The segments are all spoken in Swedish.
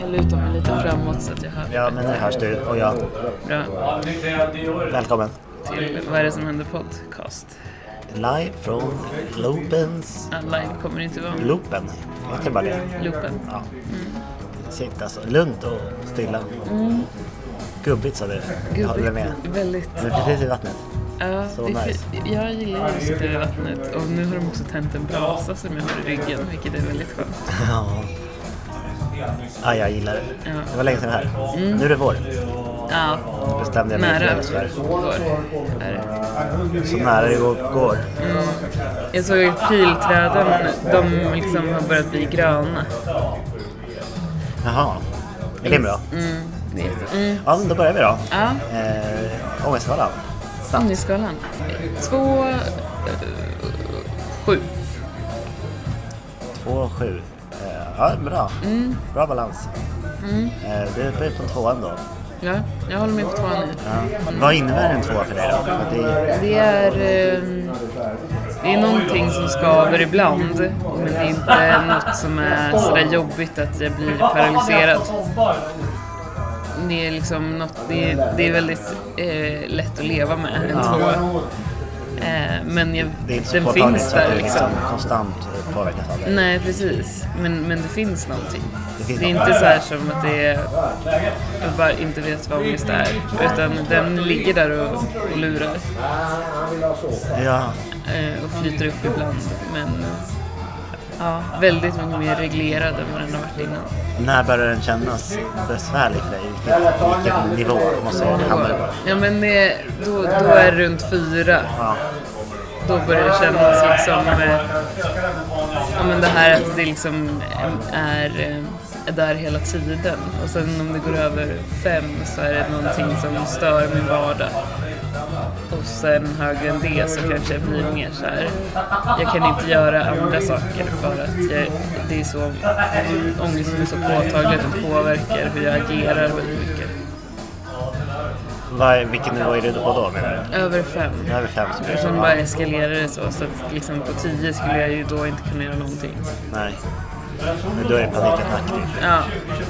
Jag lutar mig lite framåt så att jag hör. Ja, men nu hörs du och jag. Bra. Välkommen. Till Vad är det som händer podcast? Live från Loopens... Ja, live kommer det inte vara. Loopen, heter bara det? Loopen. Ja. Sitta alltså, lugnt och stilla. Gubbigt sa du. Jag håller med. Väldigt. Men precis i vattnet. Ja, Så det nice. jag gillar sitta vid vattnet och nu har de också tänt en brasa som jag har i ryggen vilket är väldigt skönt. Ja. Ja, jag gillar det. Ja. Det var länge sedan här. Nu är det vår. Ja, Bestämde jag mig nära för. går är det. Så nära det går. går. Jag såg ju pilträden, de liksom har börjat bli gröna. Jaha. Är det bra? Mm, mm. Ja, då börjar vi då. Ja, Eh, Ångestskalan. Ångestskalan. Två, eh, sju. Två, sju. Ja, bra. Bra balans. Eh, du är uppe på tvåan då. Ja, jag håller med på tvåan nu. Ja. Vad innebär en tvåa för dig då? Det, Det är, eh, det är någonting som skaver ibland, men det är inte något som är sådär jobbigt att jag blir paralyserad. Det är liksom något, det är, det är väldigt eh, lätt att leva med, en tvåa. Eh, men jag, det är inte så den finns där du liksom. liksom konstant påverkas av det. Nej, precis. Men, men det finns någonting. Det finns Det är inte så här som att det är, jag bara inte vet vad ångest är. Utan den ligger där och, och lurar. Ja, eh, och flyter upp ibland. Men ja, väldigt mycket mer reglerad än vad den har varit innan. när börjar den kännas besvärlig för dig? Vilken nivå måste jag hamna på? Ja men det, då, då är det runt fyra. Ja. Då börjar det kännas liksom, eh, ja men det här att det liksom är, eh, är där hela tiden. Och sen om det går över fem så är det någonting som stör min vardag. Och sen högre än det så kanske jag blir mer så här. jag kan inte göra andra saker för att jag, det är så, ångesten är så påtaglig att den påverkar hur jag agerar väldigt mycket. Vad, vilken nivå är du på då menar du? Över fem. Över fem så blir Och det sen bara eskalerar det så, så att liksom på tio skulle jag ju då inte kunna göra någonting. Nej. Men då är paniken aktiv. Ja, precis.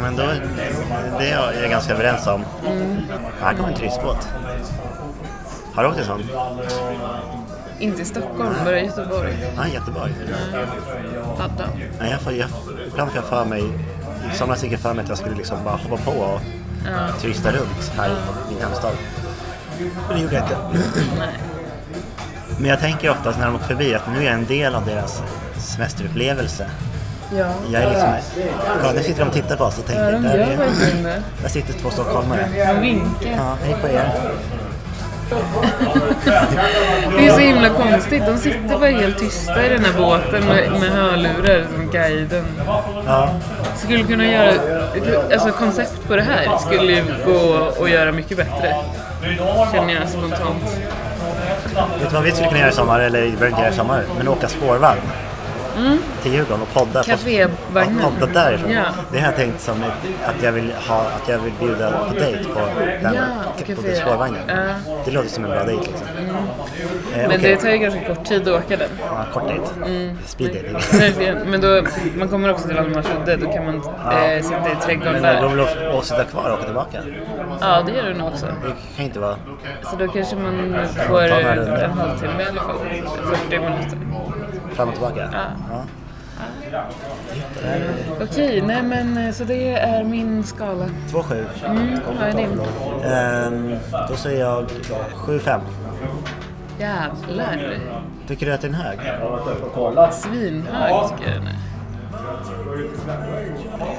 Men då, det är jag ganska överens om. Här kommer en turistbåt. Har du åkt en sån? Inte i Stockholm, bara i Göteborg. Ja, i Göteborg. Padda. Nej, jag får, jag, ibland får jag för mig, i somras gick jag för mig att jag skulle liksom bara hoppa på och Ja, turista runt här i min hemstad. Men det gjorde jag inte. nej. Men jag tänker oftast när de åker förbi att nu är jag en del av deras semesterupplevelse. Ja, Jag är liksom, kolla nu sitter de och tittar på oss och tänker, ja där, är, där sitter två stockholmare. De vinkar. Ja, hej på er. Det är så himla konstigt. De sitter bara helt tysta i den här båten med, med hörlurar som guiden. Ja, Skulle kunna göra, alltså koncept på det här skulle ju gå att göra mycket bättre. Känner jag spontant vet du vad vi skulle kunna göra i sommar, eller vi behöver inte göra i sommar, men åka spårvagn. Till Djurgården och podda. Cafévagnen. Ja, podda därifrån. Ja. Det har jag tänkt som ett, att, jag vill ha, att jag vill bjuda på dejt på den Ja, på spårvagnen. Ja. Det låter som en bra dejt liksom. Eh, Men okej. det tar ju ganska kort tid att åka den. Ja, kort dejt. Speed dating. Men då, man kommer också till Valdemarsudde, då kan man eh, sitta i trädgården Men där. väl att, att sitta kvar och åka tillbaka? Ja, det gör det nog också. Det kan inte vara... Så då kanske man får en halvtimme i alla fall. 40 minuter. Fram och tillbaka? Ja. ja. Okej, nej men så det är min skala. 2-7. Mm, vad är din? Ehm, då säger jag 7-5. Jävlar. Tycker du att den är hög? Svinhög tycker jag den är.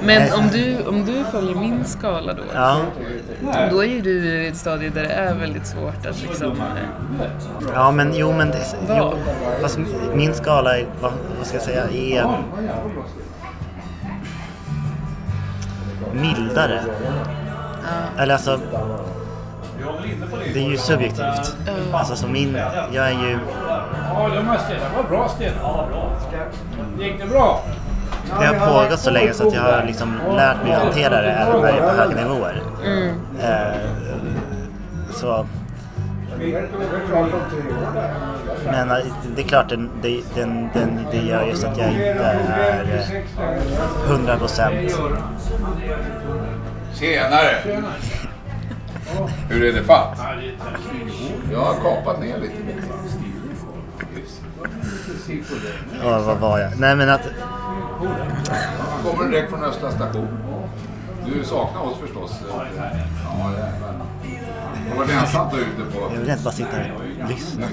Men om du, om du följer min skala då, Ja. då är ju du i ett stadie där det är väldigt svårt att liksom... eh, Ja, men jo, men... Det, jo, fast min skala är, vad, vad ska jag säga, är... Mildare. Eller alltså... Det är ju subjektivt. Alltså så min... Jag är ju... Ja, de här stenarna var bra stenar. Gick det bra? Det har pågått så länge så att jag har liksom lärt mig att hantera det även när det är på höga nivåer. Eh, så... men eh, det är klart, den, den, den, det gör just att jag inte är eh, 100 procent. Tjenare! Hur är det fatt? Jag har kapat ner lite. Ja, vad var jag? Nej men att, Kommer direkt från Östra station. Du saknar oss förstås. Ja, jävlar. Har varit ensamt där ute på jag vill inte bara sitta här och lyssna.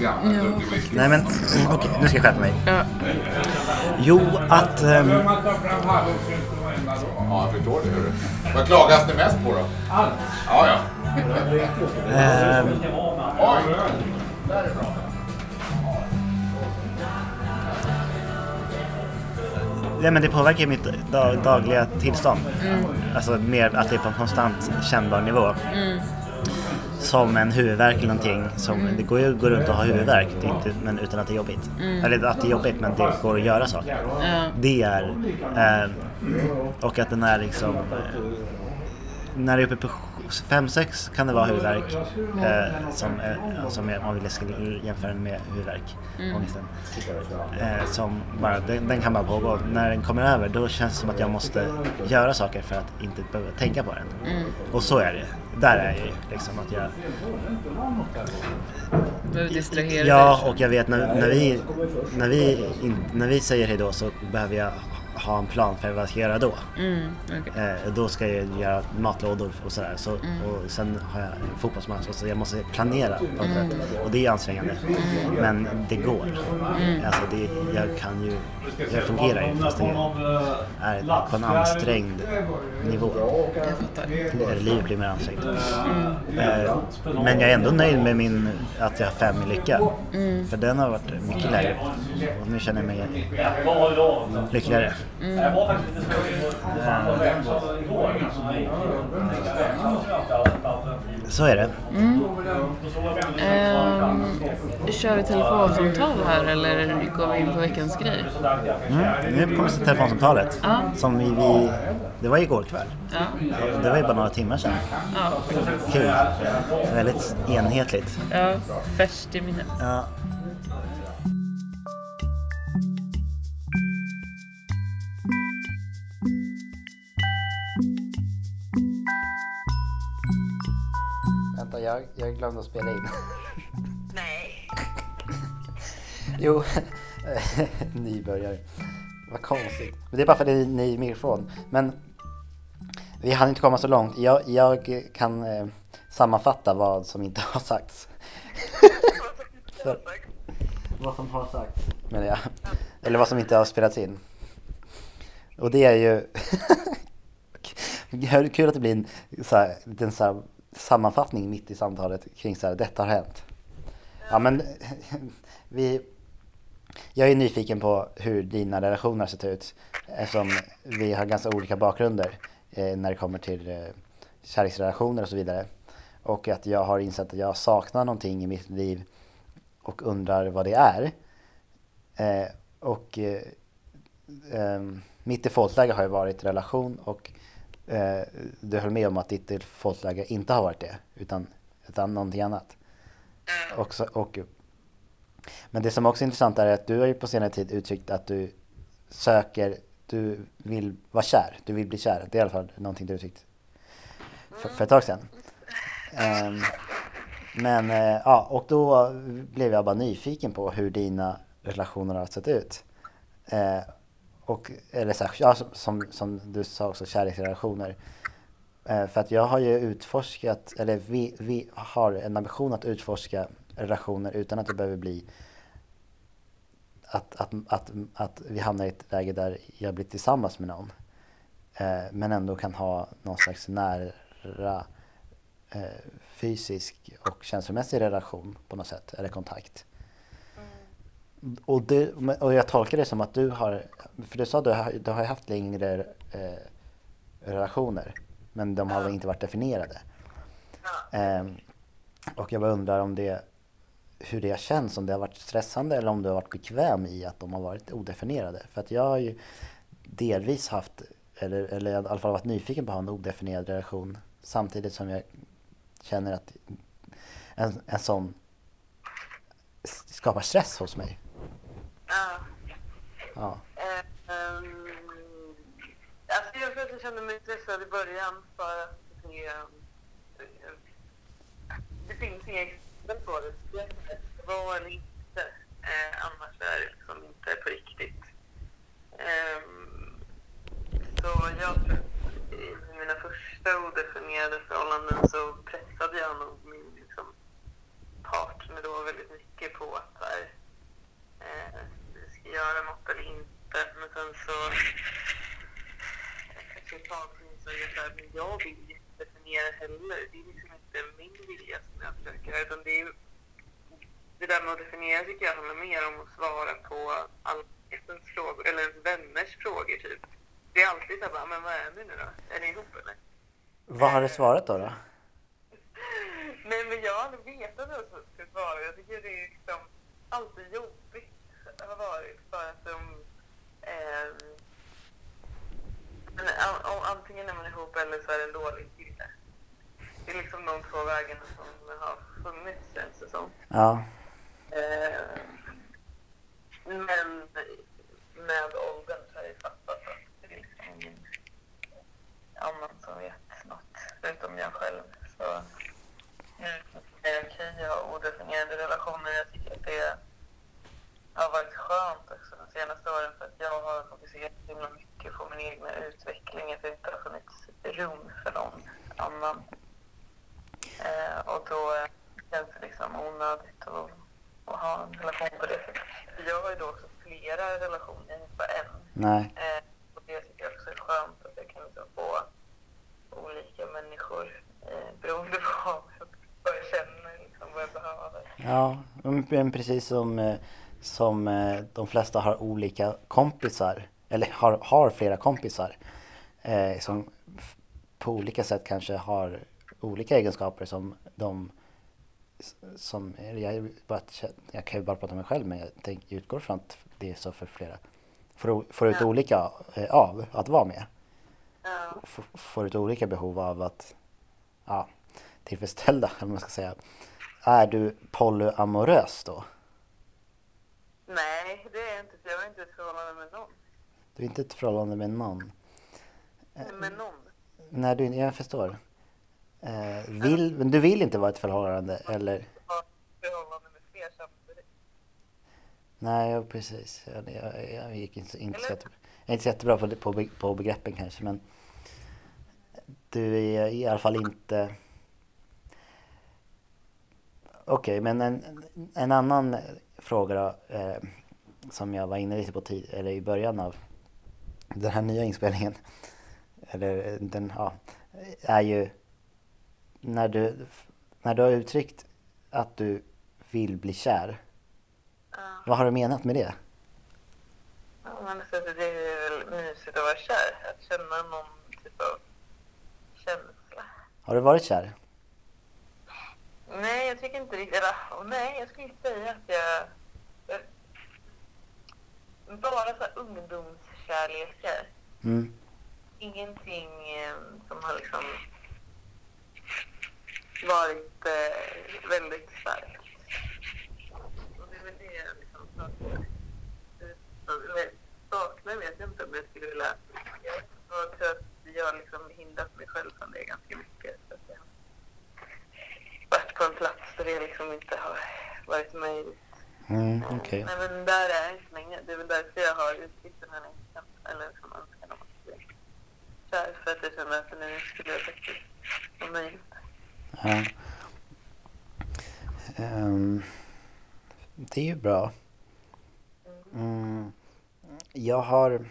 whisky. Nej men, okej, nu ska jag skärpa mig. Ja. Jo, att... dag. Ja, jag förstår det. hörru. Vad klagas det mest på då? Allt. Ja, ja. ehm, Oj! Ja, men det påverkar mitt da- dagliga tillstånd. Alltså mer att det är på en konstant kännbar nivå. Som en huvudvärk eller någonting. Som, Det går ju att gå runt och ha huvudvärk inte, men utan att det är jobbigt. Eller att det är jobbigt men det går att göra saker. Det är... Eh, och att den är liksom... Eh, när det är uppe på 5-6 kan det vara huvudvärk. Eh, som, eh, som man vill jämföra med huvudvärk. Ångesten. Eh, som bara, den, den kan bara pågå. När den kommer över då känns det som att jag måste göra saker för att inte behöva tänka på den. Och så är det. Där är jag ju liksom att jag... Ja, och jag vet när, när, vi, när, vi, när vi säger hejdå så behöver jag ha en plan för vad jag ska göra då. Mm, okej. Eh, då ska jag göra matlådor och sådär. Så, och sen har jag en fotbollsmatch och så jag måste planera på sätt. Och det är ansträngande. Men det går. Alltså det, jag kan ju, jag fungerar ju fast det är på en ansträngd nivå. Jag. Eller livet blir mer ansträngt. Eh, men jag är ändå nöjd med min, att jag har fem i lycka. För den har varit mycket lägre. Och nu känner jag mig lyckligare. Så är det. Ehm, kör vi telefonsamtal här eller går vi in på veckans grej? Mm. Nu kommer telefonsamtalet. Ja. Som vi, vi, det var igår kväll. Ja. Det var ju bara några timmar sedan. Ja, Kul. Väldigt enhetligt. ja färskt i minnet. Ja. Jag, jag glömde att spela in. Nej. Jo, nybörjare. Vad konstigt. Men det är bara för att det är ny mikrofon. Men vi hann inte komma så långt. Jag, jag kan eh, sammanfatta vad som inte har sagts. för, vad som har sagts, menar jag. Eller vad som inte har spelats in. Och det är ju... Kul att det blir en, så här, en liten så här, sammanfattning mitt i samtalet kring så här, detta har hänt. Ja men vi... Jag är nyfiken på hur dina relationer har sett ut eftersom vi har ganska olika bakgrunder eh, när det kommer till eh, kärleksrelationer och så vidare. Och att jag har insett att jag saknar någonting i mitt liv och undrar vad det är. Eh, och eh, ehm, mitt defaultläge har ju varit relation och eh, du höll med om att ditt defaultläge inte har varit det utan, utan någonting annat. Och, och, men det som också är intressant är att du har ju på senare tid uttryckt att du söker, du vill vara kär, du vill bli kär. Det är i alla fall någonting du uttryckt för, för ett tag sedan. Um, men uh, ja, och då blev jag bara nyfiken på hur dina relationer har sett ut. Uh, och, eller så här, ja, som, som du sa också, kärleksrelationer. Eh, för att jag har ju utforskat, eller vi, vi har en ambition att utforska relationer utan att det behöver bli att, att, att, att vi hamnar i ett läge där jag blir tillsammans med någon. Eh, men ändå kan ha någon slags nära eh, fysisk och känslomässig relation på något sätt, eller kontakt. Och, det, och jag tolkar det som att du har, för du sa att du har, du har haft längre eh, relationer, men de har väl inte varit definierade. Ehm, och jag bara undrar om det, hur det känns, om det har varit stressande eller om du har varit bekväm i att de har varit odefinierade. För att jag har ju delvis haft, eller, eller i alla fall varit nyfiken på att ha en odefinierad relation samtidigt som jag känner att en, en sån skapar stress hos mig. Ja. Eh, alltså jag tror att jag kände mig stressad i början för att det, det finns inga exempel på det. Det är eller inte. Eh, annars är det liksom inte på riktigt. Ehm, så jag tror att i mina första odefinierade förhållanden så pressade jag nog min liksom, partner då väldigt mycket på att här, göra något eller inte. Men sen så efter ett tag så jag så här, men jag vill ju inte definiera heller. Det är liksom inte min vilja som jag försöker utan det är det där med att definiera tycker jag handlar mer om att svara på allmänhetens frågor, eller ens vänners frågor typ. Det är alltid så här, bara, men vad är ni nu då? Är ni ihop eller? Vad har du svarat då? då? Nej men jag har aldrig vetat vad jag ska svara. Jag tycker det är liksom alltid jobbigt har varit för att de... ehm, men an- an- antingen är man ihop eller så är det en dålig kille. Det är liksom de två vägarna som har funnits känns det som. Ja. Eh, men med åldern så har jag fattat att det är liksom ingen annan som vet något förutom jag själv. Så nu är det okej att ha odefinierade relationer. Jag tycker att det varit skönt också de senaste åren för att jag har fokuserat så himla mycket på min egna utveckling. Att det inte har funnits rum för någon annan. Eh, och då eh, känns det liksom onödigt att, att ha en relation på det sättet. Jag har ju då också flera relationer, inte bara en. Nej. Eh, och det tycker jag också är skönt att jag kan liksom få olika människor eh, beroende på vad jag känner, liksom, vad jag behöver. Ja, men precis som, eh, som eh, de flesta har olika kompisar, eller har, har flera kompisar, eh, som på olika sätt kanske har olika egenskaper som de som, jag, bara, jag kan ju bara prata om mig själv men jag tänk, utgår från att det är så för flera. Får, ut Ja. olika eh, av att vara med. Ja. Får ut olika behov av att ja, tillfredsställda, eller man ska säga. Är du polyamorös då? Nej, det är jag inte. Jag har inte ett förhållande med någon. Du är inte ett förhållande med någon? Med någon. Nej, du, jag förstår. Eh, vill, men du vill inte vara ett förhållande eller? Jag förhållande med fler samtidigt. Nej, precis. Jag, jag, jag gick inte, inte så jag är inte så jättebra på, på, på begreppen kanske men du är i alla fall inte Okej, men en, en annan fråga då, eh, som jag var inne lite på tid, eller i början av den här nya inspelningen, eller den, ja, är ju när du, när du har uttryckt att du vill bli kär, Ja. vad har du menat med det? Ja, men så det är väl mysigt att vara kär. Att känna någon typ av känsla. Har du varit kär? Nej, jag tycker inte riktigt... Eller, nej, jag skulle inte säga att jag... bara så här ungdomskärlekar. Mm. Ingenting eh, som har liksom varit eh, väldigt starkt. Och det är väl det jag liksom saknar. Vet jag inte om jag skulle vilja... Jag tror att jag liksom hindrat mig själv från det ganska mycket. Så att jag har varit på en plats där det liksom inte har varit möjligt. Mm, okej. Nej, men där är jag inte längre. Det är väl därför jag har uttryckt den här längtan, eller liksom önskan om att kär. För att jag känner att det nu skulle faktiskt vara möjligt. Ja. Ehm, det är ju bra. Mm, jag har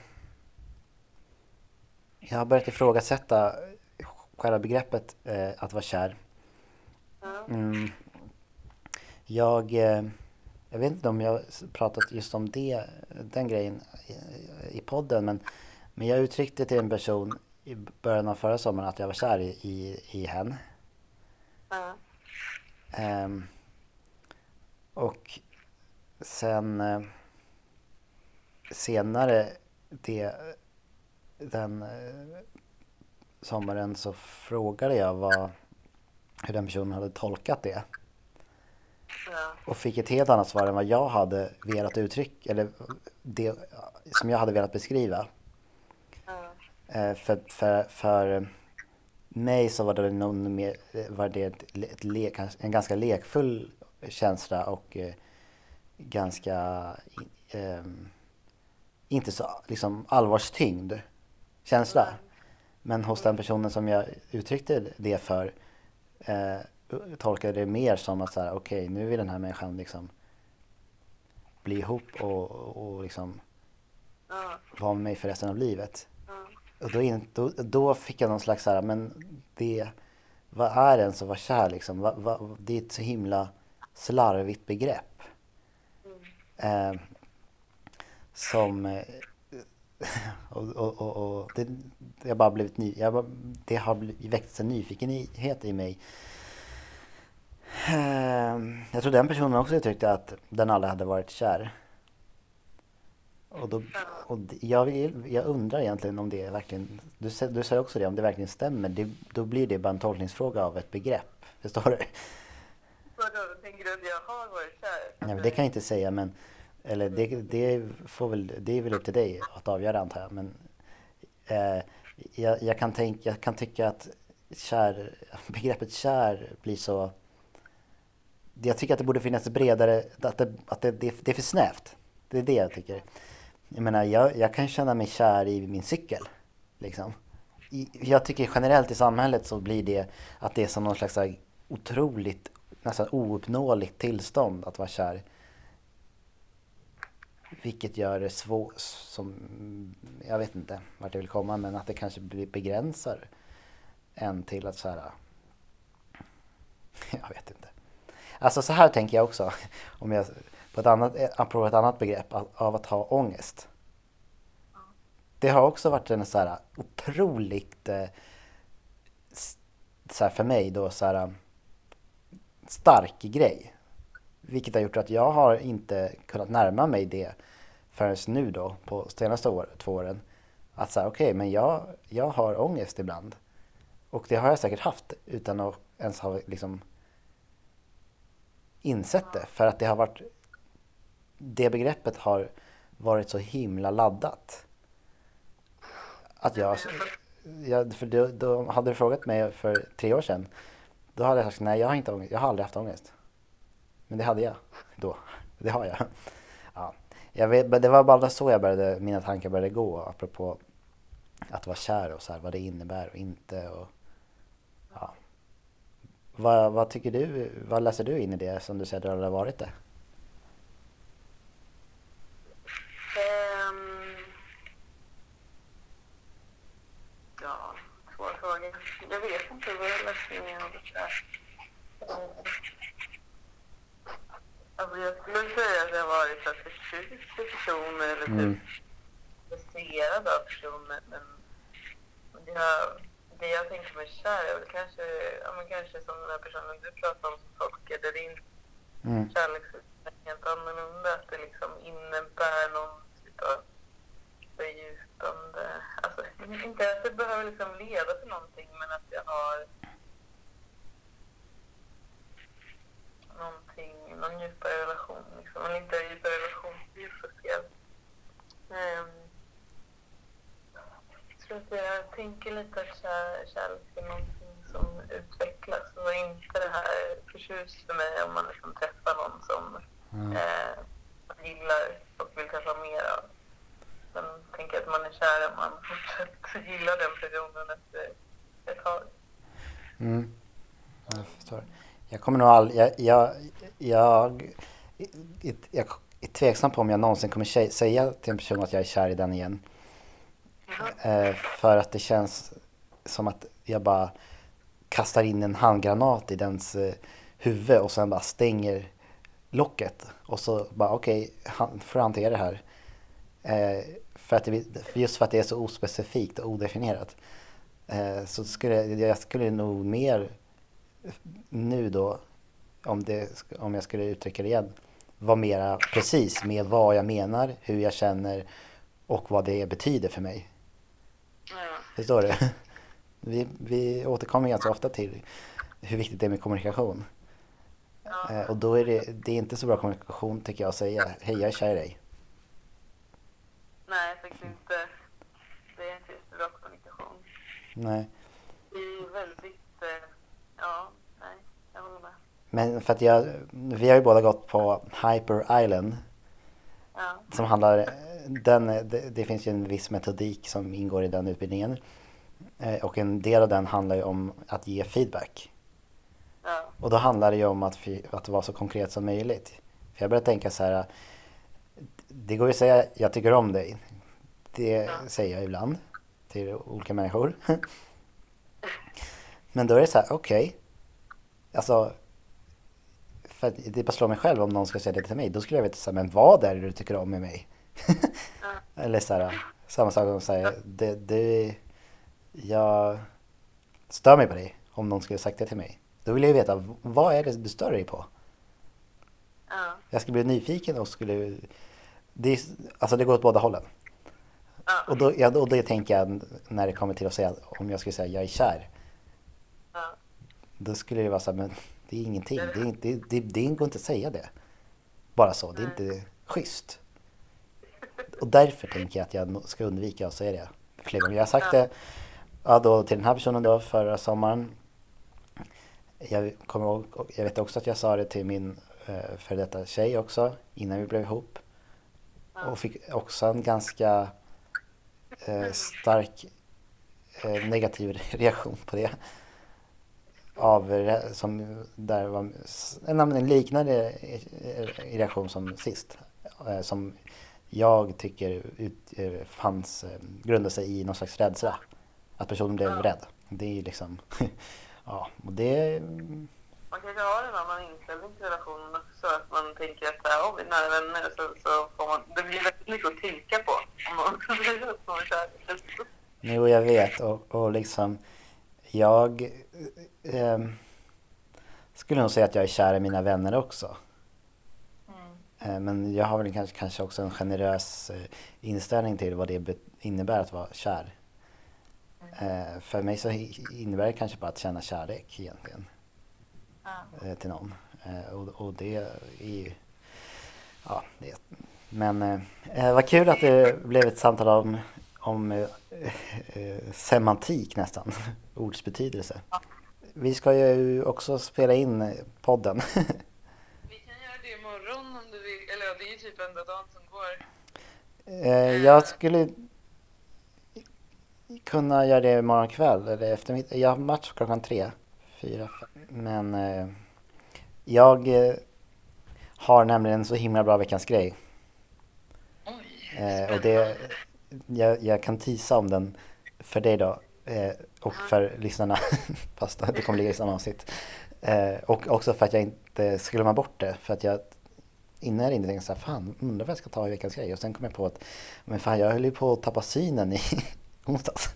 jag har börjat ifrågasätta själva begreppet eh, att vara kär. Mm, jag, eh, jag vet inte om jag pratat just om det, den grejen i, i podden men, men jag uttryckte till en person i början av förra sommaren att jag var kär i, i, i henne. Ehm, och sen eh, senare det, den eh, sommaren så frågade jag vad, hur den personen hade tolkat det. Ja. och fick ett helt annat svar än vad jag hade velat uttrycka, eller det som jag hade velat beskriva. Ja. Eh, för, för, för mig så var det, någon mer, var det ett, ett le, en ganska lekfull känsla och eh, ganska eh, inte så liksom allvarstyngd känsla. Men hos den personen som jag uttryckte det för eh, tolkade det mer som att så här, okej nu vill den här människan liksom bli ihop och, och liksom Ja. vara med mig för resten av livet. Ja. Och då, in, då, då fick jag någon slags så här, men det, vad är ens att vara kär liksom? Va, va, det är ett så himla slarvigt begrepp. Eh, som, eh, och, och, och, och det, jag har bara blivit ny, jag det har väckts en nyfikenhet i mig. Eh, jag tror den personen också uttryckte att den aldrig hade varit kär. Och, då, och jag, vill, jag undrar egentligen om det verkligen, du, du säger också det, om det verkligen stämmer. Det, då blir det bara en tolkningsfråga av ett begrepp. Förstår du? Vadå, du att jag har varit kär? Nej, det kan jag inte säga men eller det, det, får väl, det är väl upp till dig att avgöra antar jag. Men eh, jag, jag, kan tänk, jag kan tycka att kär, begreppet kär blir så... Jag tycker att det borde finnas ett bredare, att det, att det, det, det är för snävt. Det är det jag tycker. Jag menar, jag, jag kan känna mig kär i min cykel. Liksom. I, jag tycker generellt i samhället så blir det att det är som någon slags otroligt, nästan ouppnåeligt tillstånd att vara kär. Vilket gör det svårt, som, jag vet inte vart jag vill komma, men att det kanske begränsar en till att så här, jag vet inte. Alltså så här tänker jag också, om jag, på ett annat, apropå ett annat begrepp, av- att ha ångest. Det har också varit en så här otroligt, eh, så här för mig då, så här stark grej. Vilket har gjort att jag har inte kunnat närma mig det förrän nu då, på senaste år, två åren. Att säga, okej, men jag, jag har ångest ibland. Och det har jag säkert haft utan att ens ha liksom insett det. För att det har varit, det begreppet har varit så himla laddat. Att jag, jag för då, då hade du frågat mig för tre år sedan, då hade jag sagt nej, jag har inte ångest, jag har aldrig haft ångest. Men det hade jag då. Det har jag. Ja. Jag vet, det var bara så jag började, mina tankar började gå apropå att vara kär och så här, vad det innebär och inte. Och, ja. vad, vad tycker du, vad läser du in i det som du säger att du har varit det? Ehm, ja, svår fråga. Jag vet inte vad jag läste in i något där. Ehm, Alltså jag skulle säga att jag har varit så här förtjust i personer eller typ Mm. intresserad av personer. Men men det jag, det jag tänker mig kär är väl kanske, ja, men kanske som den här personen du pratar om som tolkade din Mm. kärleksuppfattning helt annorlunda. Att det liksom innebär någon typ av fördjupande... Alltså, inte att det behöver liksom leda till någonting, men att jag har någonting, någon djupare relation. Liksom. En inte djupare relation, det är ju för fel. Ehm, att jag tänker lite att kär, kärlek är någonting som utvecklas och inte det här förtjust för mig om man liksom träffar någon som Mm. eh, gillar och vill träffa mer av. Sen tänker att man är kär om man fortsätter gilla den personen efter ett tag. Mm. Jag förstår. Jag kommer nog aldrig, jag, jag, jag, jag, jag är tveksam på om jag någonsin kommer säga till en person att jag är kär i den igen. Eh, för att det känns som att jag bara kastar in en handgranat i dens eh, huvud och sen bara stänger locket. Och så bara okej, han får hantera det här. Eh, för att det, just för att det är så ospecifikt och odefinierat. Så skulle jag skulle nog mer nu då, om, det, om jag skulle uttrycka det igen, vara mera precis med vad jag menar, hur jag känner och vad det betyder för mig. Ja. Förstår du? Vi, vi återkommer ganska ofta till hur viktigt det är med kommunikation. Eh, och då är det, det är inte så bra kommunikation tycker jag att säga hej jag är kär i dig. Nej, faktiskt inte. Det är inte jättebra kommunikation. Nej. Det är väldigt... Eh, ja, nej, jag håller med. Men för att jag, vi har ju båda gått på Hyper Island Ja, som handlar, den, det, det finns ju en viss metodik som ingår i den utbildningen. Eh, och en del av den handlar ju om att ge feedback. ja, Och då handlar det ju om att, att vara så konkret som möjligt. För jag börjar tänka så här, det går ju att säga jag tycker om dig. Det säger jag ibland till olika människor. Men då är det så här, okej. Alltså, för det bara slår mig själv om någon ska säga det till mig. Då skulle jag veta så här, men vad är det du tycker om med mig? Eller så här, samma sak som säger, det, det, jag stör mig på dig. Om någon skulle sagt det till mig. Då vill jag ju veta, vad är det du stör dig på? ja, Jag skulle bli nyfiken och skulle... Det, är, alltså det går åt båda hållen. ja, Och då, ja, och det tänker jag när det kommer till att säga, om jag skulle säga jag är kär. ja. Då skulle det vara så här, men det är ingenting. Det, är, det, det, det går inte att säga det. Bara så, det är inte schysst. Och därför tänker jag att jag ska undvika att säga det fler gånger. Jag har sagt det ja, då, till den här personen då förra sommaren. Jag, kommer ihåg, jag vet också att jag sa det till min eh, före detta tjej också innan vi blev ihop. Och fick också en ganska eh, stark eh, negativ reaktion på det. Av, som där var en, en liknande eh, reaktion som sist. Eh, som jag tycker ut, eh, fanns, eh, grundade sig i någon slags rädsla. Att personen blev rädd. Det är ju liksom, ja, och det, Man kanske har en annan inställning till relationen också. Att man tänker att om vi är nära vänner så, så får man... Det blir väldigt mycket att tänka på om man säger att man är kär. Jo, jag vet och, och liksom jag eh, skulle nog säga att jag är kär i mina vänner också. Eh, men jag har väl kanske, kanske också en generös eh, inställning till vad det innebär att vara kär. Eh, för mig så innebär det kanske bara att känna kärlek egentligen eh, till någon. Och, och det är ju, ja, det. Men eh, vad kul att det blev ett samtal om, om eh, eh, semantik nästan, ords betydelse. Vi ska ju också spela in podden. Vi kan göra det imorgon om du vill. Eller ja, det är ju typ enda dagen som går. Eh, jag skulle kunna göra det imorgon kväll eller eftermiddag. Jag har match klockan tre, fyra, fem. Men eh, jag eh, har nämligen en så himla bra veckans grej. Oj. Eh, och det, jag, jag kan tisa om den för dig då eh, och för lyssnarna, fast det kommer ligga i samma avsnitt. Eh, och också för att jag inte ska glömma bort det, för att jag innan jag ringde tänkte här, fan undrar vad jag ska ta i veckans grej och sen kom jag på att men fan jag höll ju på att tappa synen i onsdags.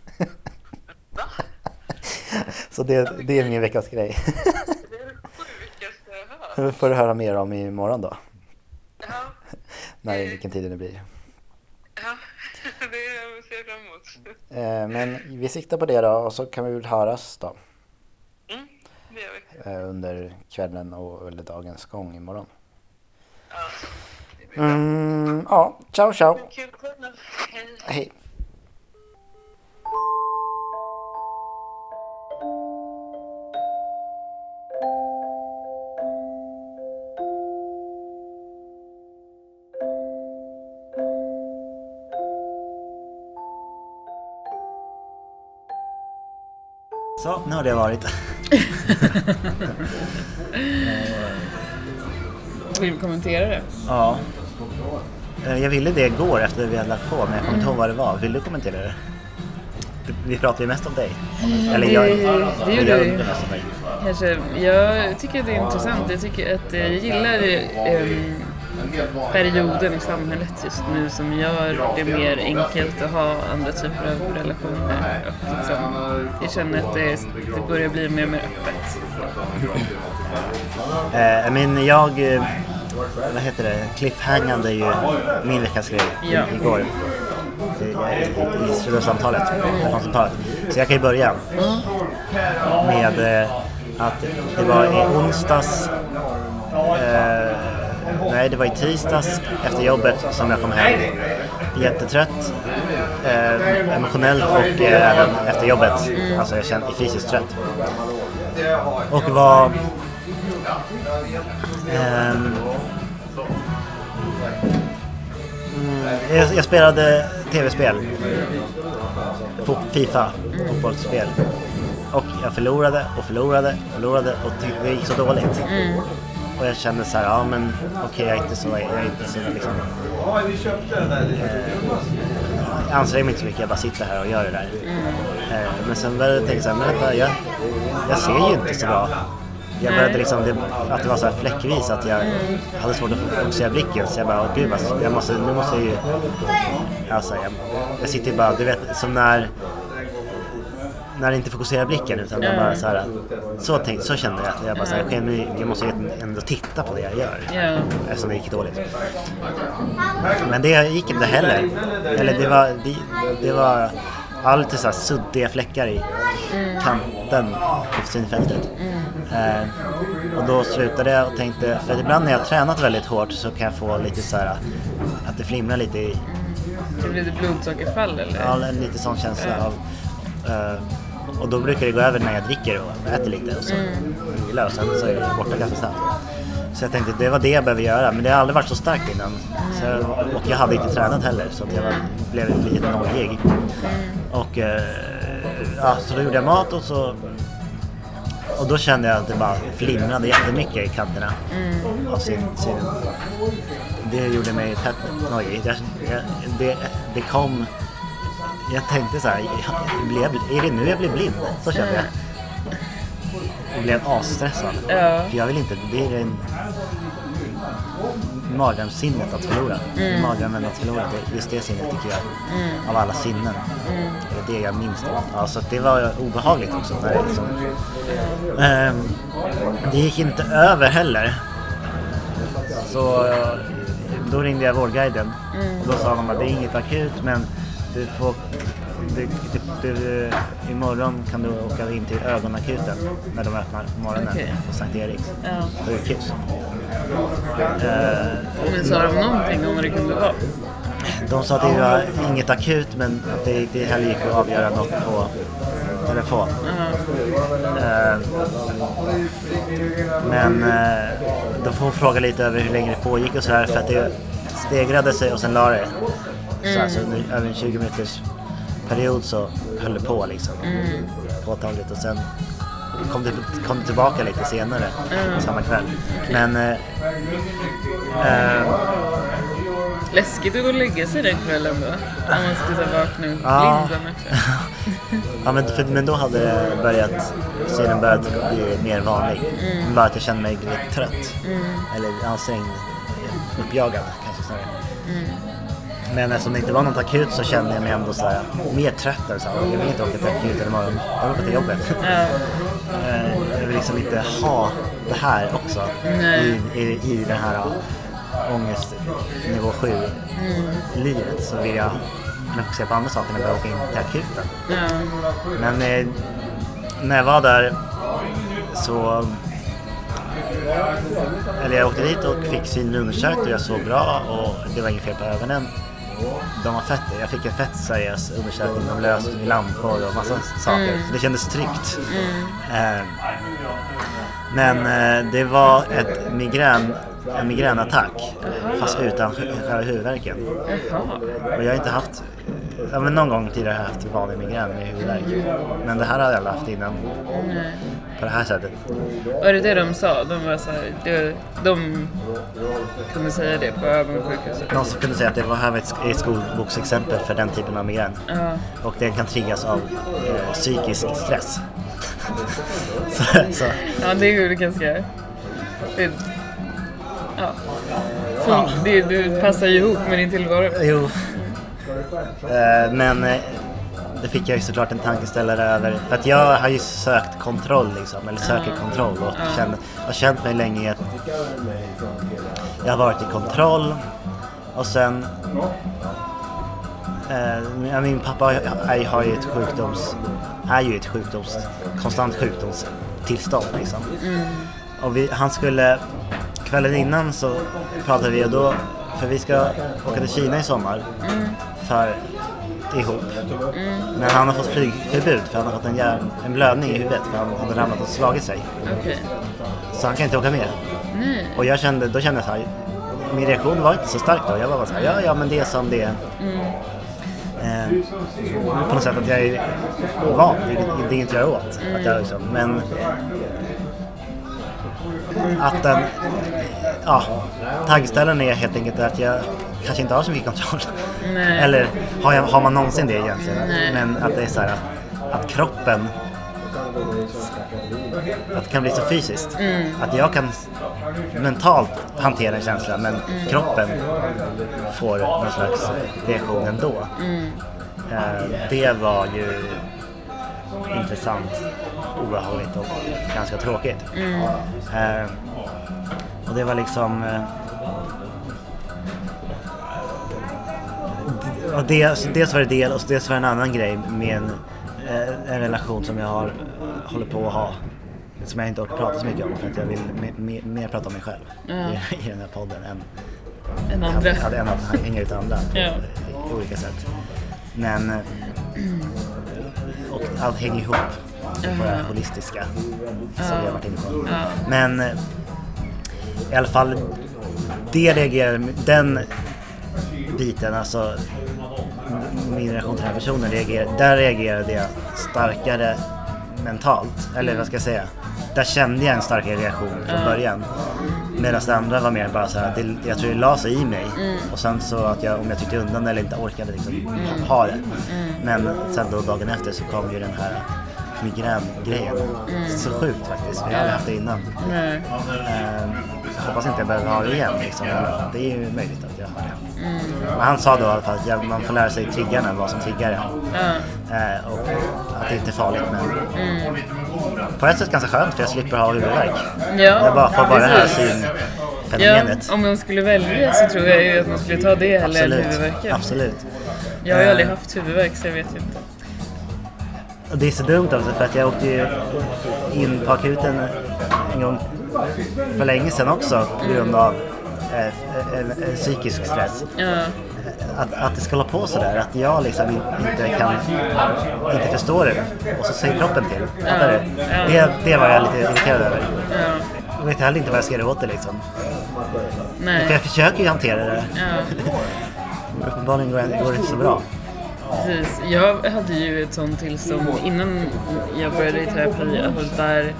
Så det, det är min veckans grej. Det är det sjukaste jag har hört. Det får du höra mer om imorgon då, Ja, när vilken tid det blir. ja. det ser jag fram emot. Eh, men vi siktar på det då och så kan vi väl höras då. Mm, det gör vi. eh, under kvällen och eller dagens gång imorgon. Ja. Mm, ja, ciao ciao. Kul. Hej. Så, nu har det varit. Vill kommentera det? Ja. Eh, Jag ville det igår efter vi hade lagt på, men jag kommer inte ihåg vad det var. Vill du kommentera det? Vi pratar ju mest om dig. Eller det- jag, det gjorde vi. Kanske, jag tycker att det är intressant. Jag tycker att eh, jag gillar ehm, perioden i samhället just nu som gör det mer enkelt att ha andra typer av relationer. Och liksom, jag känner att det, det börjar bli mer och mer öppet. Eh, men jag, eh, vad heter det, cliffhangande är ju min veckas grej Ja. igår. I, i, i studentsamtalet, telefonsamtalet. Så jag kan ju börja med eh, att det var i onsdags Eh, nej, det var i tisdags efter jobbet som jag kom hem. Jättetrött. Eh, emotionellt och eh, även efter jobbet. Alltså jag kände fysiskt trött. Och var... ehm, jag, jag spelade tv-spel. Fifa, fotbollsspel. Och jag förlorade och förlorade och förlorade och det gick så dåligt. Och jag kände så här, ja men okej jag är inte så, jag är inte så liksom, jag anstränger mig inte så mycket, jag bara sitter här och gör det där. Eh, men sen började jag tänka så här, men vänta, jag, jag ser ju inte så bra. Jag började liksom, det, att det var så här fläckvis, att jag hade svårt att fokusera blicken. Så jag bara, gud vad, jag måste, nu måste jag ju... Alltså, jag, jag sitter ju bara, du vet, som när... När jag inte fokuserar blicken utan jag bara så här, så, tänk, så kände jag. att Jag bara så här, "Okej, jag måste ändå titta på det jag gör. Ja. Eftersom det gick dåligt. Men det gick inte heller. Eller det var, det, det var lite så här suddiga fläckar i kanten på synfältet. Eh, och då slutade jag och tänkte, för ibland när jag har tränat väldigt hårt så kan jag få lite så här att det flimrar lite i, Det blir lite blodsockerfall eller? ja, en lite sån känsla av eh, och då brukar det gå över när jag dricker och äter lite och så vilar och sen så är det borta ganska snabbt. Så jag tänkte det var det jag behöver göra men det har aldrig varit så starkt innan. Så jag, och jag hade inte tränat heller så jag var, blev lite nojig. Och eh, ja, så då gjorde jag mat och så och då kände jag att det bara flimrade jättemycket i kanterna av sin, synen. Det gjorde mig fett nojig. Det, det, det kom... Jag tänkte så här, blev, är det nu jag blir blind? Så kände jag. Och blev asstressad. Ja. För jag vill inte, det är en mardrömssinnet att förlora. Mardrömmen att förlora, det, just det sinnet tycker jag, av alla sinnen. Det är det jag minns av. Alltså det var obehagligt också. När det, liksom, Ehm, det gick inte över heller. Så eh, då ringde jag Vårdguiden och då sa de att det är inget akut men du får du, du, du, imorgon kan du åka in till ögonakuten när de öppnar på morgonen Okej. på Sankt Eriks Ja. sjukhus. Eh, Men sa de någonting om vad det kunde vara? de sa att det var inget akut men att det, det heller gick att avgöra något på telefon. Eh, men eh, de får fråga lite över hur länge det pågick och sådär för att det stegrade sig och sen la det. Så alltså, under, över en 20 minuters period så höll det på liksom. Påtagligt och sen kom det, kom det tillbaka lite senare samma kväll. Men eh, eh, Läskigt att gå och lägga sig den kvällen då? Om man skulle så vakna upp Ja. blind. Ja, men, för, men då hade börjat, synen börjat bli mer vanlig. Mm. Bara att jag kände mig lite trött. Eller ansträngd, uppjagad kanske snarare. Mm. Men eftersom det inte var något akut så kände jag mig ändå så här, mer trött. och Så här, jag vill inte åka till akuten imorgon, jag vill åka till jobbet. Eh, jag vill liksom inte ha det här också i, i, i det här uh, ångest nivå 7 Mm. livet så vill jag kunna fokusera på andra saker än att bara åka in till akuten. Ja. Men eh, när jag var där så... Eller jag åkte dit och fick synen undersökt och jag såg bra och det var inget fel på ögonen. De var fett, jag fick en fett seriös undersökning. De löste lampor och massa saker. Så det kändes tryggt. Eh, men eh, det var ett migrän, en migränattack fast utan själva huvudvärken. Och jag har inte haft, ja men någon gång tidigare har jag haft vanlig migrän med huvudvärk. Men det här hade jag aldrig haft innan Nej. På det här sättet. Var det det de sa? De var så här, det, de kunde säga det på ögonsjukhuset? Någon som kunde säga att det var här ett ett skolboksexempel för den typen av migrän. Ja. Och den kan triggas av eh, psykisk stress. så, så, Ja, det är ju ganska... Det, ja. Fun, det, du passar ju ihop med din tillvaro. jo. Eh, men eh, det fick jag ju såklart en tankeställare över. För att jag har ju sökt kontroll liksom, eller söker kontroll och känner, har känt mig länge i att jag har varit i kontroll. Och sen eh, min pappa är, har ju ett sjukdoms, är ju ett sjukdoms, konstant sjukdomstillstånd liksom. Och vi, han skulle kvällen innan så pratade vi och då, för vi ska åka till Kina i sommar för ihop. Men han har fått flygförbud för han har fått en, hjärn, en blödning i huvudet för han hade ramlat och slagit sig. Okej. Så han kan inte åka med. Nej. Och jag kände, då kände jag så här, min reaktion var inte så stark då. Jag var bara så här, ja ja men det är som det är. Eh, på något sätt att jag är van, det det är inget att göra åt. Att jag, liksom, men att den, ja, taggställen är helt enkelt att jag kanske inte har så mycket kontroll. Nej. Eller har, jag, har man någonsin det egentligen? Nej. Men att det är så här att kroppen att det kan bli så fysiskt. Att jag kan mentalt hantera en känsla men kroppen får någon slags reaktion ändå. Eh, det var ju intressant, obehagligt och ganska tråkigt. Eh, och det var liksom... och dels, dels var det det och dels var det en annan grej med en, eh, en relation som jag har, håller på att ha. Som jag inte orkar prata så mycket om för att jag vill me- me- mer prata om mig själv i, i den här podden än, En andra. att, än att hänga ut andra på Ja. olika sätt. Men och allt hänger ihop på det här holistiska som vi har varit inne på. Men i alla fall det reagerar, den biten, alltså min relation till den här personen, reagerar, där reagerade jag starkare mentalt. Eller vad ska jag säga? Där kände jag en starkare reaktion från början. Medan det andra var mer bara så här, det, jag tror det la sig i mig. Och sen så att jag, om jag tryckte undan eller inte orkade liksom ha det. Men sen då dagen efter så kom ju den här migrängrejen. Så sjukt faktiskt, för jag har aldrig haft det innan. Eh, hoppas inte jag behöver ha det igen liksom. Det är ju möjligt att jag har det. Men han sa då i alla fall att man får lära sig triggarna, vad som triggar en. Ja. Eh, och att det inte är farligt men på ett sätt ganska skönt för jag slipper ha huvudvärk. Ja, jag bara får bara det här synfenomenet. Ja, om man skulle välja så tror jag ju att man skulle ta det eller huvudvärken. Absolut. Jag har ju Eh. aldrig haft huvudvärk så jag vet ju inte. Och det är så dumt också för att jag åkte ju in på akuten en gång för länge sedan också på grund av eh, en psykisk stress. Ja, Att, att det ska hålla på sådär, att jag liksom in, inte kan, inte förstår det och så säger kroppen till. Ja. Det, det var jag lite irriterad över. ja, Jag vet heller inte vad jag ska göra åt det liksom. För nej. jag försöker ju hantera det. Uppenbarligen går det inte så bra. Precis. Jag hade ju ett sånt tillstånd innan jag började i terapi, alltså där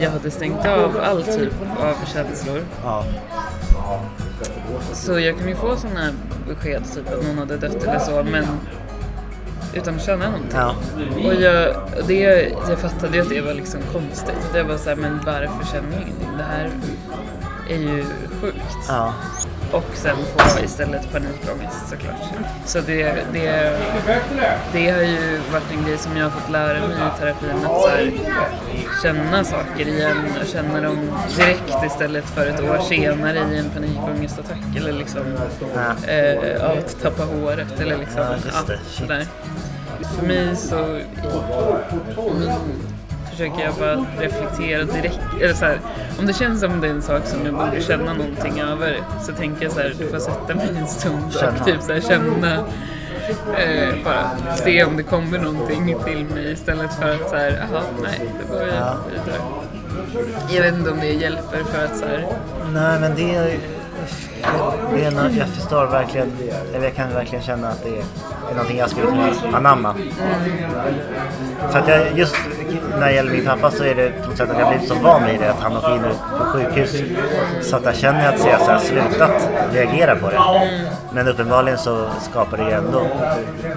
jag hade stängt av all typ av känslor. Ja. Så jag kunde ju få sådana besked, typ att någon hade dött eller så, men utan att känna någonting. Ja. Och jag, det, jag fattade ju att det var liksom konstigt. Det var såhär, men varför känner jag ingenting? Det här är ju sjukt. Ja. Och sen få istället panikångest såklart. Så det, det, det har ju varit en grej som jag har fått lära mig i terapin. Att så här, känna saker igen och känna dem direkt istället för ett år senare i en panikångestattack. Eller liksom Ja. eh, att tappa håret eller liksom. Ja, det. Shit. sådär. För mig så min, försöker jag bara reflektera direkt. Eller så här, om det känns som det är en sak som jag borde känna någonting över så tänker jag så här, du får sätta mig en stund och typ så här, känna eh, bara se om det kommer någonting till mig istället för att så här, jaha, nej, då går vi Ja. vidare. Jag vet inte om det hjälper för att så här, Nej men det är, det är nå- jag förstår verkligen, eller jag kan verkligen känna att det är, någonting jag skulle kunna anamma. För att jag, just när det gäller min pappa så är det sätt att jag blivit så van vid det att han åker in på sjukhus. Så att där känner jag att jag här slutat reagera på det. Men uppenbarligen så skapar det ju ändå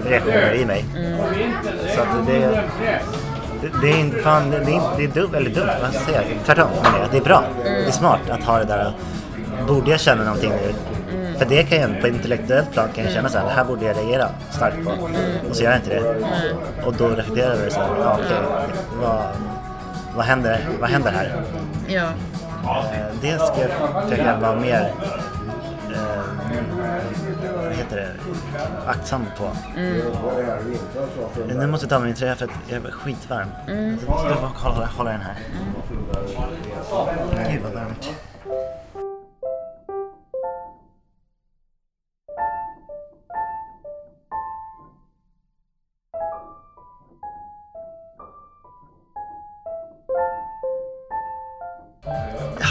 reaktioner i mig. Så att det, det, är inte fan, det är, inte- det är dumt, eller dumt, vad ska jag? Tvärtom jag. Det är bra. Det är smart att ha det där. Borde jag känna någonting nu? För det kan jag på intellektuellt plan kan jag känna så här, det här borde jag reagera starkt på. Och så gör jag inte det. Och då reflekterar jag över så här, ja okej, vad, vad, händer, vad händer här? ja, Eh, Det ska jag försöka vara mer eh, vad heter det, aktsam på. Nu måste jag ta av min tröja för att jag är skitvarm. Mm. Du får hålla, hålla den här. Gud vad varmt.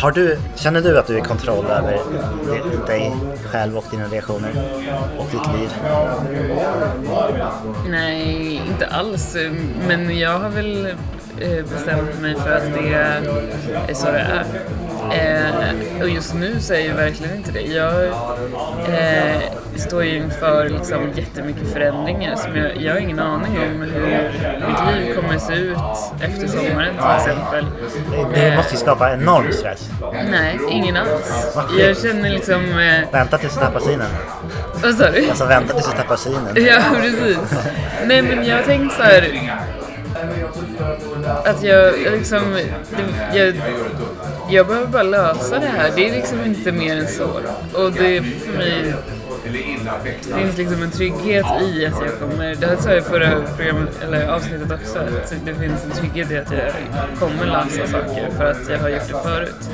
Har du, känner du att du är i kontroll över dig själv och dina reaktioner och ditt liv? Nej, inte alls. Men jag har väl eh, bestämt mig för att det är så det är. Eh, och just nu så är jag verkligen inte det. Jag eh, eh, står ju inför liksom jättemycket förändringar som jag, jag har ingen aning om hur mitt liv kommer se ut efter sommaren till exempel. Det måste ju skapa enorm stress. Nej, ingen alls. Jag känner liksom... Eh, Vänta tills du tappar synen. vad sa du? Alltså vänta tills du tappar synen. Ja, precis. Nej, men jag har tänkt så här att jag liksom, jag, jag behöver bara lösa det här. Det är liksom inte mer än så. Och det är för mig, det finns liksom en trygghet i att jag kommer, det här sa jag i förra programmet, eller avsnittet också, att det finns en trygghet i att jag kommer lösa saker för att jag har gjort det förut.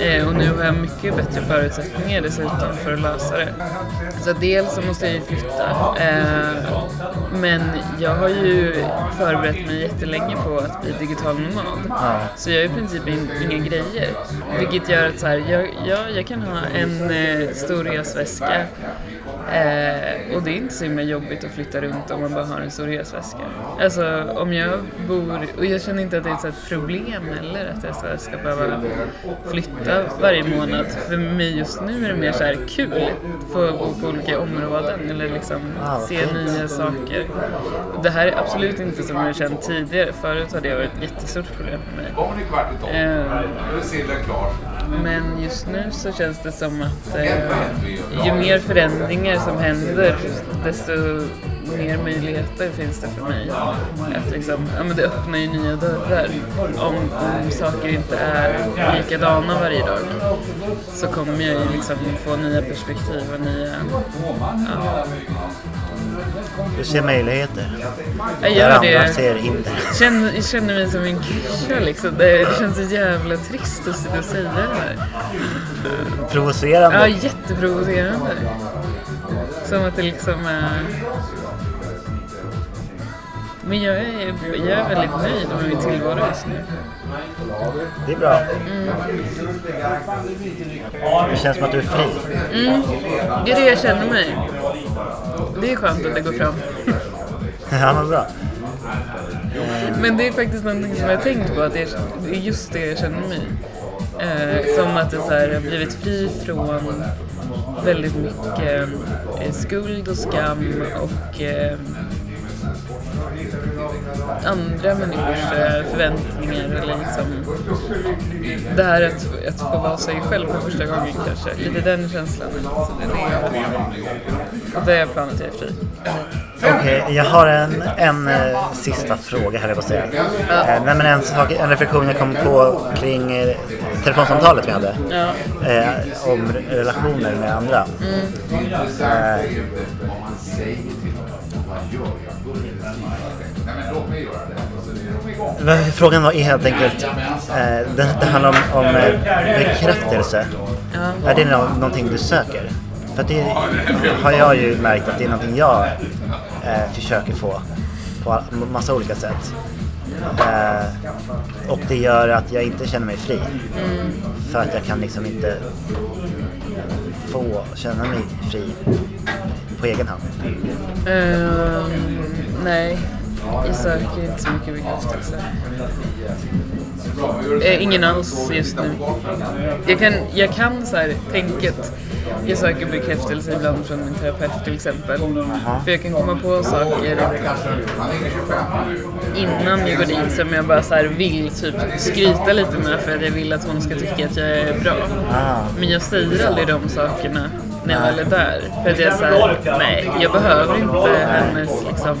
Eh, och nu har jag mycket bättre förutsättningar dessutom för att lösa det. Så dels så måste jag ju flytta. Eh, men jag har ju förberett mig jättelänge på att bli digital nomad. Så jag har i princip in, inga grejer. Vilket gör att så här, jag, jag, jag kan ha en eh, stor resväska Eh, och det är inte så himla jobbigt att flytta runt om man bara har en stor resväska. Alltså om jag bor, och jag känner inte att det är ett problem heller att jag ska behöva flytta varje månad. För mig just nu är det mer så här kul få bo på olika områden eller liksom Ah, se fint. nya saker. Det här är absolut inte som jag känt tidigare. Förut har det varit ett jättestort problem för mig. Eh, men just nu så känns det som att eh, ju mer förändringar som händer desto mer möjligheter finns det för mig. Att liksom, ja, men det öppnar ju nya dörrar. Om, om saker inte är likadana varje dag så kommer jag ju liksom få nya perspektiv och nya... Ja, du ser möjligheter. jag Där gör andra det. ser hinder. Känner, jag känner mig som en klyscha liksom. Det, känns så jävla trist att sitta och säga det här. Ja, Provocerande. jätteprovocerande. Som att det liksom är... Men jag är, jag är väldigt nöjd med min tillvaro just nu. Det är bra. Det känns som att du är fri. Det är det jag känner mig. Det är skönt att det går fram. Ja, vad bra. Men det är faktiskt någonting som jag har tänkt på, att det är just det jag känner mig. Eh, som att det så här, har blivit fri från väldigt mycket eh, skuld och skam och eh, andra människors eh, förväntningar eller liksom det här att, att få vara sig själv för första gången kanske. Lite den känslan. Så det är det, det är planet jag är fri. Okej, jag har en, en eh, sista fråga här, jag på säga. Eh, nej, men en, sak, en reflektion jag kom på kring eh, telefonsamtalet vi hade. Ja. Eh, om relationer med andra. Eh, vad- frågan var helt enkelt, eh, det, det handlar om, om eh, bekräftelse. Ja. Är det nå- någonting du söker? För det har jag ju märkt att det är någonting jag eh, försöker få på massa olika sätt. Eh, och det gör att jag inte känner mig fri. För att jag kan liksom inte få känna mig fri på egen hand. Ehm, nej, jag söker inte så mycket bekräftelse. Eh, ingen alls just nu. Jag kan, jag kan så här tänket. Jag söker bekräftelse ibland från min terapeut till exempel. För jag kan komma på saker innan jag går dit som jag bara så här vill typ skryta lite med för att jag vill att hon ska tycka att jag är bra. Ah. Men jag säger aldrig de sakerna när jag väl är där. För att jag säger nej, jag behöver inte hennes liksom...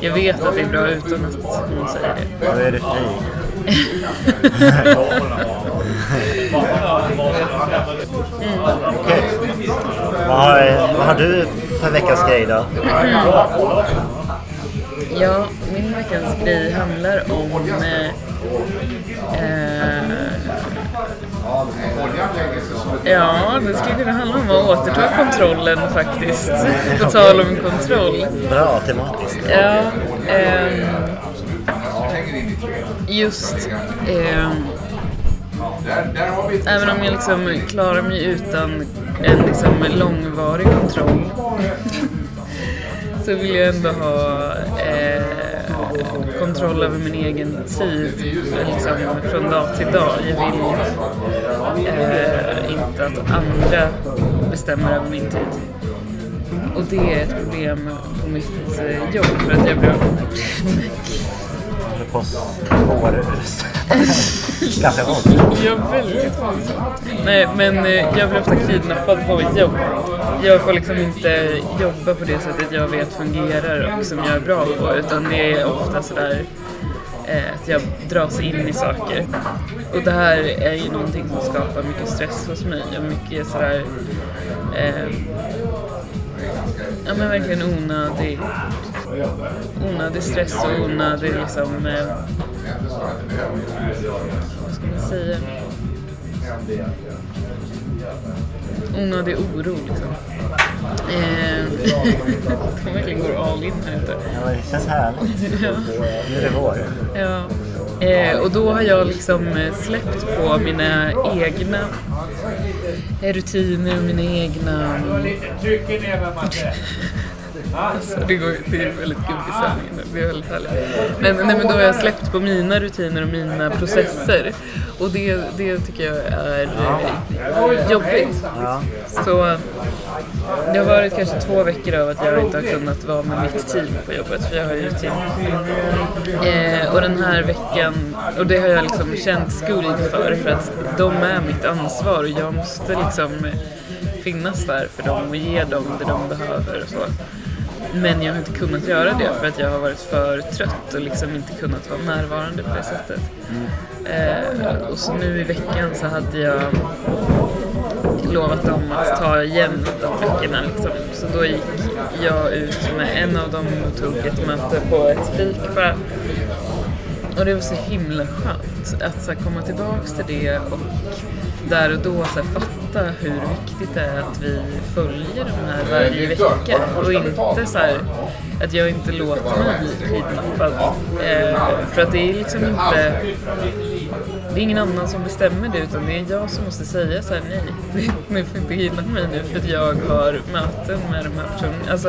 Jag vet att det är bra utan att hon säger det. Då är du fri. Okej. Vad har du för veckans grej då? Ja, min veckans grej handlar om... Eh, eh, ja, det skulle kunna handla om att återta kontrollen faktiskt. På tal om kontroll. Bra tematiskt. Ja, ehm, just ett Även om jag liksom klarar mig utan en liksom långvarig kontroll så vill jag ändå ha eh, kontroll över min egen tid liksom, från dag till dag. Jag vill eh, inte att andra bestämmer över min tid. Och det är ett problem på mitt eh, jobb för att jag blir Håller på svår Ganska ont. Ja, väldigt våldsamt. Nej, men eh, jag blir ofta kidnappad på mitt jobb. Jag får liksom inte jobba på det sättet jag vet fungerar och som jag är bra på, utan det är ofta sådär eh, att jag dras in i saker. Och det här är ju någonting som skapar mycket stress hos mig och mycket sådär eh, Ja men verkligen onödig, onödig stress och onödig liksom, eh, vad ska man säga? Onödig oro liksom. Eh, de verkligen går all in här ute. Ja, det känns härligt. Nu är det vår. Ja. Eh, och då har jag liksom eh, släppt på mina egna eh, rutiner och mina egna... Tryck ner med Matte. Det, går, det är väldigt gubbig nu. Det är väldigt härligt. Men, nej, men då har jag släppt på mina rutiner och mina processer. Och det, det tycker jag är eh, jobbigt. Ja. Så eh, det har varit kanske två veckor av att jag inte har kunnat vara med mitt team på jobbet, för jag har ju ett team. Eh, och den här veckan, och det har jag liksom känt skuld för, för att de är mitt ansvar och jag måste liksom eh, finnas där för dem och ge dem det de behöver och så. Men jag har inte kunnat göra det för att jag har varit för trött och liksom inte kunnat vara närvarande på det sättet. Eh, och så nu i veckan så hade jag lovat dem att ta igen de veckorna. Liksom. Så då gick jag ut med en av dem och tog ett möte på ett fik bara. Och det var så himla skönt att så komma tillbaks till det och där och då så här, fatta hur viktigt det är att vi följer de här varje vecka och inte så här, att jag inte låter mig bli kidnappad. Eh, för att det är liksom inte det är ingen annan som bestämmer det utan det är jag som måste säga så här: nej, ni får inte kidnappa mig nu för att jag har möten med de här personerna. Alltså,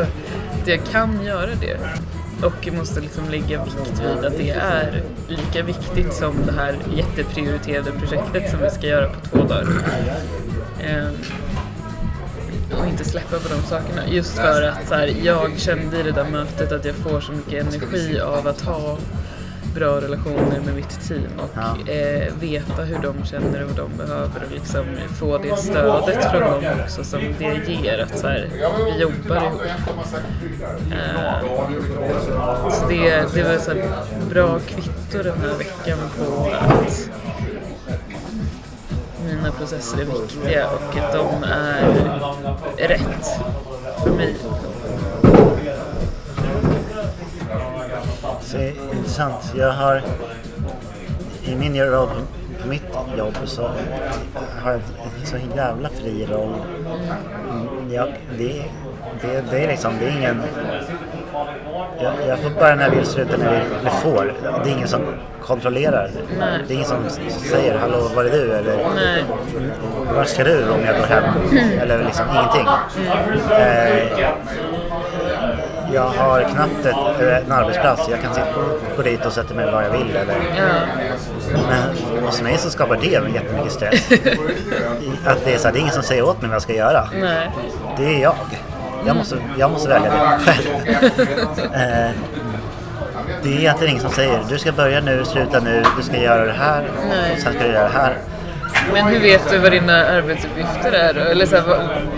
att jag kan göra det. Och måste liksom lägga vikt vid att det är lika viktigt som det här jätteprioriterade projektet som vi ska göra på två dagar. Eh, och inte släppa på de sakerna. Just för att så här, jag kände i det där mötet att jag får så mycket energi av att ha bra relationer med mitt team och Ja. eh, veta hur de känner och vad de behöver och liksom få det stödet från dem också som det ger att så här, vi jobbar ihop. Eh, så det, det var så här bra kvitto den här veckan på att mina processer är viktiga och att de är rätt för mig. Intressant. Jag har i min roll på mitt jobb så har jag en så jävla fri roll. Mm, Jag, det, det, det är liksom, det är ingen... Jag, jag får börja när jag vill, sluta när jag vill, eller får. Det är ingen som kontrollerar. Nej. Det är ingen som säger hallå, var är du? Eller Nej. var ska du om jag går hem? Eller liksom ingenting. Eh, jag har knappt ett, en arbetsplats. Jag kan sitta, gå dit och sätta mig var jag vill. Eller, men hos mig så skapar det jättemycket stress. Att det, är så här, det är ingen som säger åt mig vad jag ska göra. Nej. Det är jag. Jag måste, jag måste välja det själv. Eh, det är egentligen ingen som säger du ska börja nu, sluta nu, du ska göra det här och sen ska du göra det här. Men hur vet du vad dina arbetsuppgifter är? Eller så här,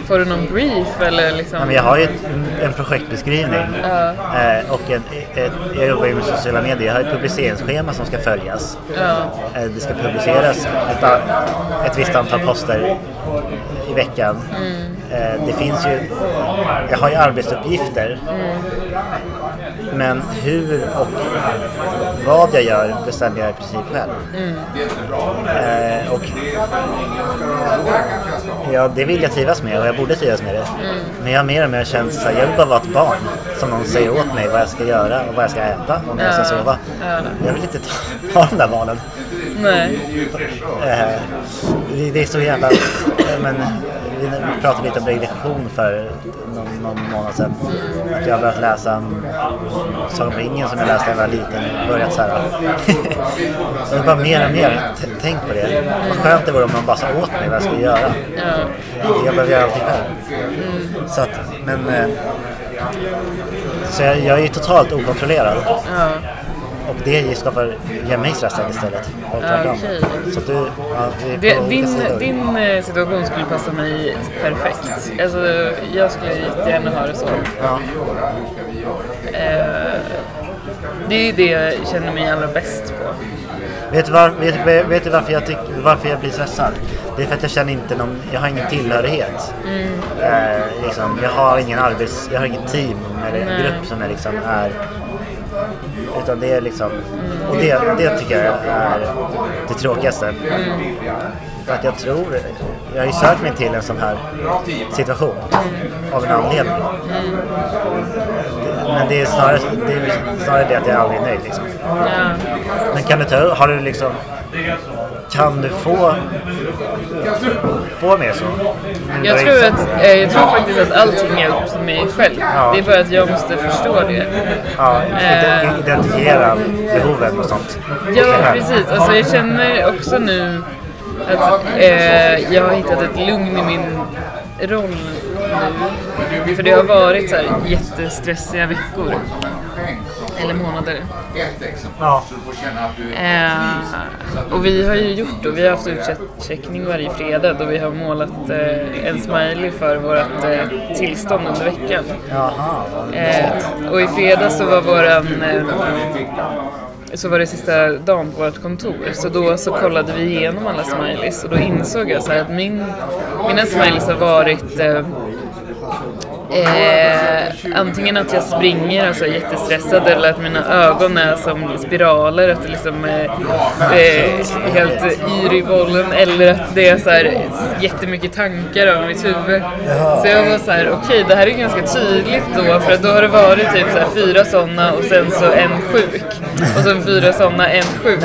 får du någon brief eller liksom? Men jag har ju ett, en projektbeskrivning Ja. eh, och en, ett, jag jobbar ju med sociala medier. Jag har ett publiceringsschema som ska följas. Ja. Eh, det ska publiceras ett, ett visst antal poster i veckan. Eh, det finns ju, jag har ju arbetsuppgifter. Men hur och vad jag gör bestämmer jag i princip själv. Eh, och ja, det vill jag trivas med och jag borde trivas med det. Men jag har mer och mer känt att jag vill bara vara ett barn som någon säger åt mig vad jag ska göra och vad jag ska äta och när jag ska sova. ja. Jag vill inte ta, ta de där valen. Nej. Eh, det, är så jävla... eh, Men, vi pratade lite om regression för någon, någon månad sedan. Att jag har börjat läsa en Sagan om ringen som jag läste när jag var liten. Börjat så här. Det är bara mer och mer. T- Tänk på det. Vad skönt det vore om man bara sa åt mig vad jag skulle göra. Ja. Jag behöver göra allting själv. Så att, men... eh, Så jag, jag är ju totalt okontrollerad. Ja. Och det skapar, ger mig stress istället. Och okej. Så du, ja, Det, din, din eh, situation skulle passa mig perfekt. Alltså, jag skulle jättegärna ha det så. Ja. Eh, det är det jag känner mig allra bäst på. Vet, du var, vet, vet du varför jag, tyck, varför jag blir stressad? Det är för att jag känner inte någon, jag har ingen tillhörighet. Mm. Eh, liksom, jag har ingen arbets, jag har ingen team eller grupp som är liksom är utan det är liksom, och det, det tycker jag är det tråkigaste. För att jag tror, jag har ju sökt mig till en sån här situation av en anledning. Men det är snarare det, är snarare det att jag aldrig är nöjd liksom. Men kan du ta, har du liksom, kan du få, få mer så? Jag tror, att, eh, jag tror faktiskt att allting till mig själv. Ja. Det är bara att jag måste förstå det. Ja, ide- identifiera behoven och sånt. Ja, precis. Alltså, jag känner också nu att eh, jag har hittat ett lugn i min roll nu. För det har varit så här jättestressiga veckor. Eller månader. Ja, Eh, och vi har ju gjort och vi har haft utcheckning varje fredag då vi har målat eh, en smiley för vårt eh, tillstånd under veckan. Eh, och i fredags så var våran eh, så var det sista dagen på vårt kontor. Så då så kollade vi igenom alla smileys och då insåg jag så här att min, mina smileys har varit eh, Eh, antingen att jag springer och så är jättestressad eller att mina ögon är som spiraler, att det liksom är eh, helt yr i bollen eller att det är så här jättemycket tankar över mitt huvud. Så jag var så här, okej det här är ganska tydligt då för att då har det varit typ så här fyra sådana och sen så en sjuk. Och sen fyra sådana, en sjuk.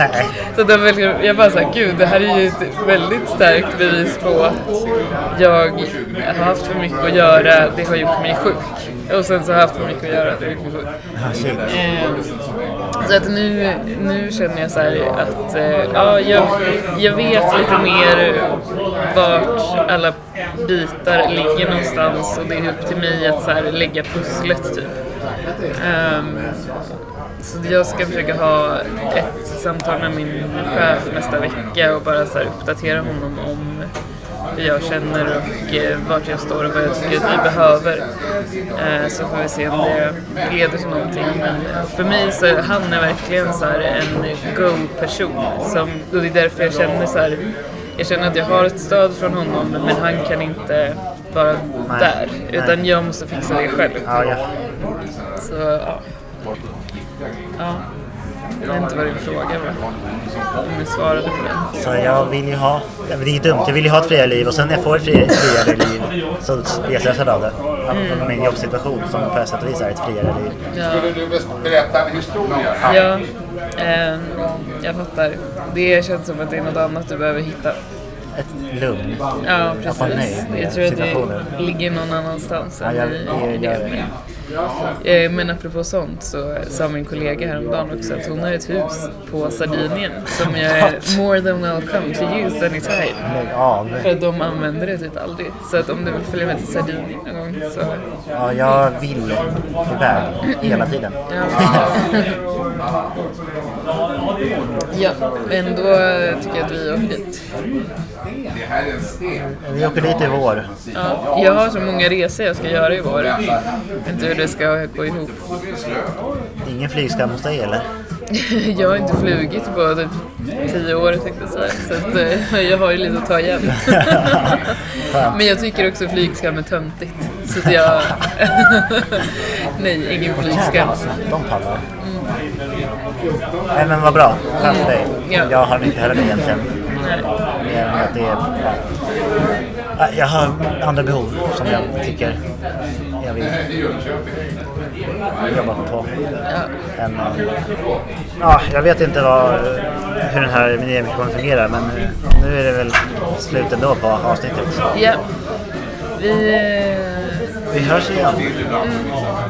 Så då väl, jag bara såhär, gud det här är ju ett väldigt starkt bevis på att jag har haft för mycket att göra, det har gjort mig sjuk. Och sen så har jag haft för mycket att göra, det har gjort mig sjuk. Ah, shit. Eh, Så att nu, nu känner jag så här att eh, ja, jag, jag vet lite mer vart alla bitar ligger någonstans och det är upp till mig att så här lägga pusslet typ. Ehm, så jag ska försöka ha ett samtal med min chef nästa vecka och bara så här uppdatera honom om hur jag känner och eh, vart jag står och vad jag tycker att vi behöver. Eh, så får vi se om det leder till någonting. Men för mig så är han är verkligen så en go-person. Och det är därför jag känner så här, jag känner att jag har ett stöd från honom men han kan inte vara Nej. där. Utan jag måste fixa det själv. Ja, ja. Så ja. Ja. Jag vet inte vad din fråga var. Om jag svarade på den. Så jag vill ju ha, det är ju dumt, jag vill ju ha ett friare liv och sen när jag får ett fri- friare liv så blir jag stressad av det. Av min jobbsituation som på ett sätt och vis är ett friare liv. Ja. Skulle du berätta en historia? Ja, ehm, jag fattar. Det känns som att det är något annat du behöver hitta. Ett lugn. Ja, Jag precis. nej Jag tror att det ligger någon annanstans Ja, jag, jag, jag, det. Eh, Men apropå sånt så sa min kollega häromdagen också att hon har ett hus på Sardinien som jag är more than welcome to use anytime. För att de använder det typ aldrig. Så att om du vill följa med till Sardinien någon gång så... Ja, jag vill iväg hela tiden. Ja, ja men då tycker jag att vi åker dit. Vi åker dit i vår. Ja, jag har så många resor jag ska göra i vår. Jag vet inte hur det ska gå ihop. Ingen flygskam hos dig eller? Jag har inte flugit på typ tio år tänkte jag säga. Så att, eh, jag har ju lite att ta igen. Men jag tycker också flygskam är töntigt. Så att jag... Nej, ingen flygskam. De pallar. Nej men vad bra, skönt för dig. Ja. Jag har inte heller det egentligen. Nej. Mer än att det är, ja. Jag har andra behov som jag tycker jag vill. Jobbat på. Ja. Eh, ja, jag vet inte vad, hur den här minigamikongen fungerar men nu är det väl slut ändå på avsnittet. ja. Vi... eh, Vi hörs igen.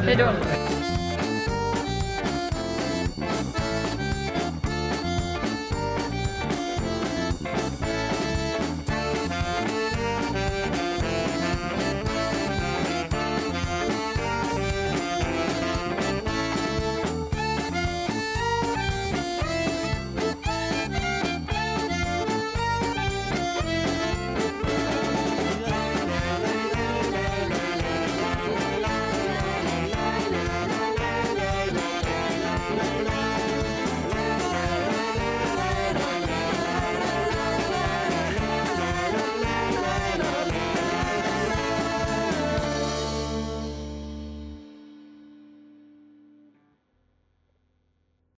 Hej då.